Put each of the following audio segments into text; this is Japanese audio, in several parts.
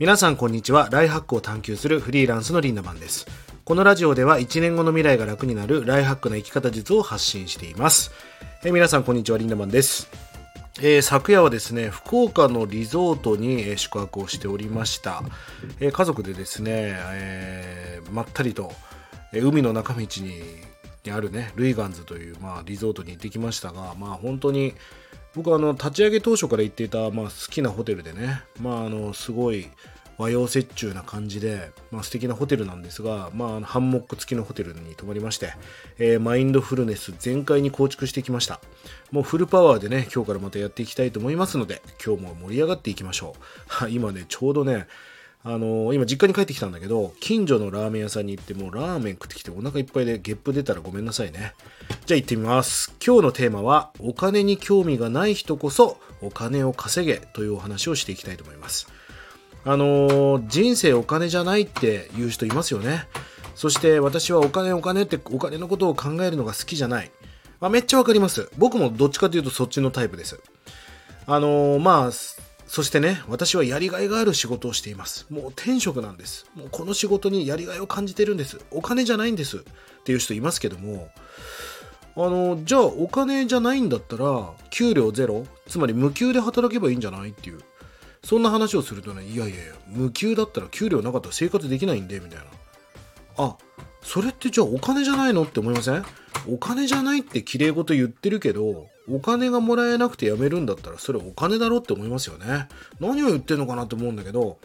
皆さんこんにちは。ライハックを探求するフリーランスのリンダマンです。このラジオでは1年後の未来が楽になるライハックな生き方術を発信しています。え皆さんこんにちはリンダマンです。えー、昨夜はですね福岡のリゾートに、えー、宿泊をしておりました、えー、家族でですね、えまったりと、え海の中道ににあるねルイガンズという、まあ、リゾートに行ってきましたがまあ本当に僕はあの立ち上げ当初から行っていた、まあ、好きなホテルでね、まあ、あのすごい和洋折衷な感じで、まあ、素敵なホテルなんですが、まあ、ハンモック付きのホテルに泊まりまして、えー、マインドフルネス全開に構築してきました。もうフルパワーでね今日からまたやっていきたいと思いますので今日も盛り上がっていきましょう。今ねちょうどねあのー、今実家に帰ってきたんだけど近所のラーメン屋さんに行ってもうラーメン食ってきてお腹いっぱいでゲップ出たらごめんなさいね。じゃあ行ってみます。今日のテーマはお金に興味がない人こそお金を稼げというお話をしていきたいと思います。あのー、人生お金じゃないって言う人いますよね。そして私はお金お金ってお金のことを考えるのが好きじゃない、まあ、めっちゃわかります。僕もどっちかというとそっちのタイプです。あのー、まあそしてね、私はやりがいがある仕事をしています。もう転職なんです。もうこの仕事にやりがいを感じてるんです。お金じゃないんです。っていう人いますけども、あの、じゃあお金じゃないんだったら、給料ゼロつまり無給で働けばいいんじゃないっていう。そんな話をするとね、いやいやいや、無給だったら給料なかったら生活できないんで、みたいな。あ、それってじゃあお金じゃないのって思いません？お金じゃないって綺麗事言ってるけど、お金がもらえなくて辞めるんだったらそれお金だろって思いますよね。何を言ってんのかなと思うんだけど、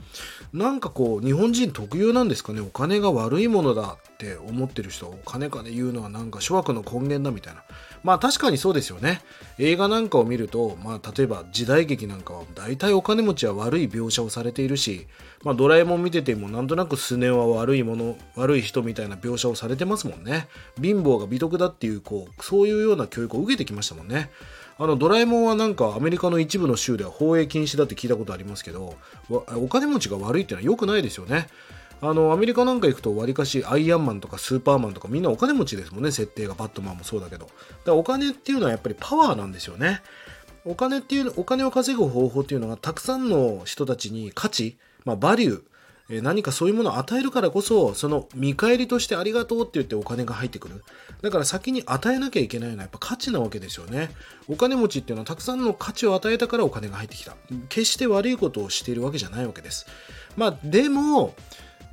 なんかこう日本人特有なんですかね？お金が悪いものだって思ってる人、お金かね言うのはなんか諸悪の根源だみたいな。まあ確かにそうですよね。映画なんかを見ると、まあ例えば時代劇なんかは大体お金持ちは悪い描写をされているし、まあドラえもん見ててもなんとなくスネ夫は悪いもの、悪い人みたいな描写をされてますもんね。貧乏が美徳だっていう、こう、そういうような教育を受けてきましたもんね。あのドラえもんはなんかアメリカの一部の州では放映禁止だって聞いたことありますけどお金持ちが悪いっていうのは良くないですよねあのアメリカなんか行くとわりかしアイアンマンとかスーパーマンとかみんなお金持ちですもんね設定が。バットマンもそうだけど。だからお金っていうのはやっぱりパワーなんですよね。お金っていうお金を稼ぐ方法っていうのがたくさんの人たちに価値、まあ、バリューえ何かそういうものを与えるからこそその見返りとしてありがとうって言ってお金が入ってくる。だから先に与えなきゃいけないのはやっぱ価値なわけですよね。お金持ちっていうのはたくさんの価値を与えたからお金が入ってきた。決して悪いことをしているわけじゃないわけです。まあでも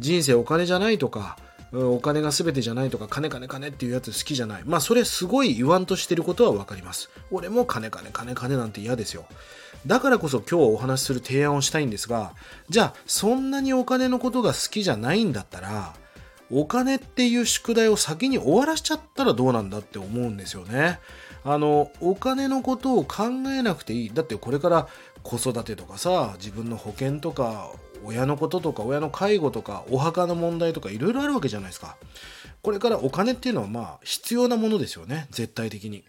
人生お金じゃないとかお金が全てじゃないとか金金金っていうやつ好きじゃないまあそれすごい言わんとしてることは分かります俺も金金金金なんて嫌ですよだからこそ今日お話しする提案をしたいんですが、じゃあそんなにお金のことが好きじゃないんだったら、お金っていう宿題を先に終わらしちゃったらどうなんだって思うんですよね。あの、お金のことを考えなくていい。だってこれから子育てとかさ、自分の保険とか、親のこととか、親の介護とか、お墓の問題とか、いろいろあるわけじゃないですか。これからお金っていうのはまあ必要なものですよね。絶対的に。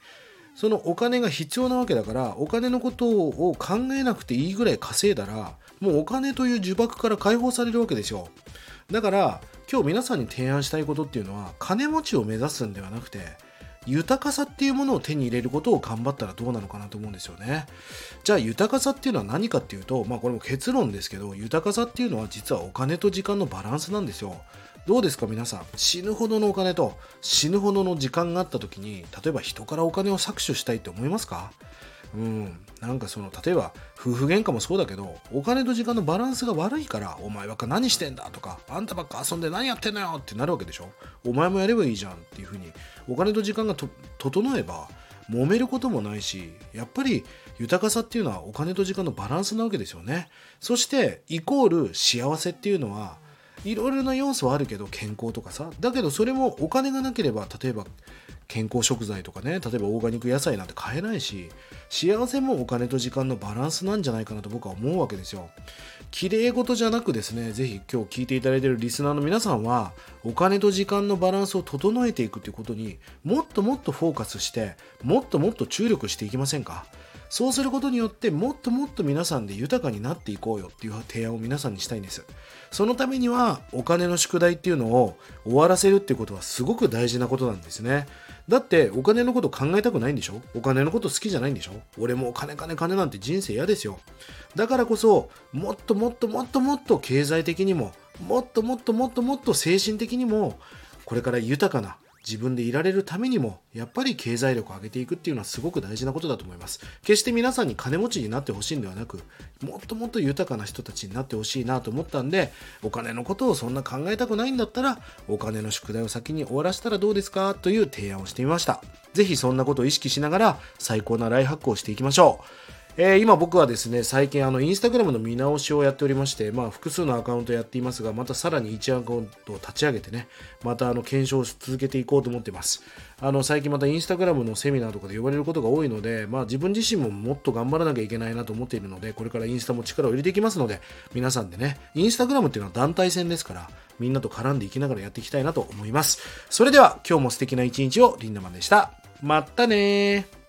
そのお金が必要なわけだからお金のことを考えなくていいぐらい稼いだらもうお金という呪縛から解放されるわけですよだから今日皆さんに提案したいことっていうのは金持ちを目指すんではなくて豊かさっていうものを手に入れることを頑張ったらどうなのかなと思うんですよね。じゃあ豊かさっていうのは何かっていうと、まあこれも結論ですけど、豊かさっていうのは実はお金と時間のバランスなんですよ。どうですか皆さん死ぬほどのお金と死ぬほどの時間があった時に例えば人からお金を搾取したいって思いますか？うん、なんかその例えば夫婦喧嘩もそうだけどお金と時間のバランスが悪いからお前ばっか何してんだとかあんたばっか遊んで何やってんのよってなるわけでしょお前もやればいいじゃんっていうふうにお金と時間が整えば揉めることもないしやっぱり豊かさっていうのはお金と時間のバランスなわけですよね。そしてイコール幸せっていうのはいろいろな要素はあるけど健康とかさ。だけどそれもお金がなければ例えば健康食材とかね例えばオーガニック野菜なんて買えないし幸せもお金と時間のバランスなんじゃないかなと僕は思うわけですよ。綺麗事じゃなくですね是非今日聞いていただいているリスナーの皆さんはお金と時間のバランスを整えていくということにもっともっとフォーカスしてもっともっと注力していきませんか？そうすることによってもっともっと皆さんで豊かになっていこうよっていう提案を皆さんにしたいんです。そのためにはお金の宿題っていうのを終わらせるっていうことはすごく大事なことなんですね。だってお金のこと考えたくないんでしょ？お金のこと好きじゃないんでしょ？俺もう金金金なんて人生嫌ですよ。だからこそもっともっともっともっと経済的にももっともっともっともっと精神的にもこれから豊かな自分でいられるためにもやっぱり経済力を上げていくっていうのはすごく大事なことだと思います。決して皆さんに金持ちになってほしいんではなくもっともっと豊かな人たちになってほしいなと思ったんでお金のことをそんな考えたくないんだったらお金の宿題を先に終わらせたらどうですかという提案をしてみました。是非そんなことを意識しながら最高なライハックをしていきましょう。えー、今僕はですね、最近あの、インスタグラムの見直しをやっておりまして、まあ、複数のアカウントやっていますが、またさらに1アカウントを立ち上げてね、またあの、検証を続けていこうと思っています。あの、最近またインスタグラムのセミナーとかで呼ばれることが多いので、まあ、自分自身ももっと頑張らなきゃいけないなと思っているので、これからインスタも力を入れていきますので、皆さんでね、インスタグラムっていうのは団体戦ですから、みんなと絡んでいきながらやっていきたいなと思います。それでは、今日も素敵な一日をリンダマンでした。まったねー。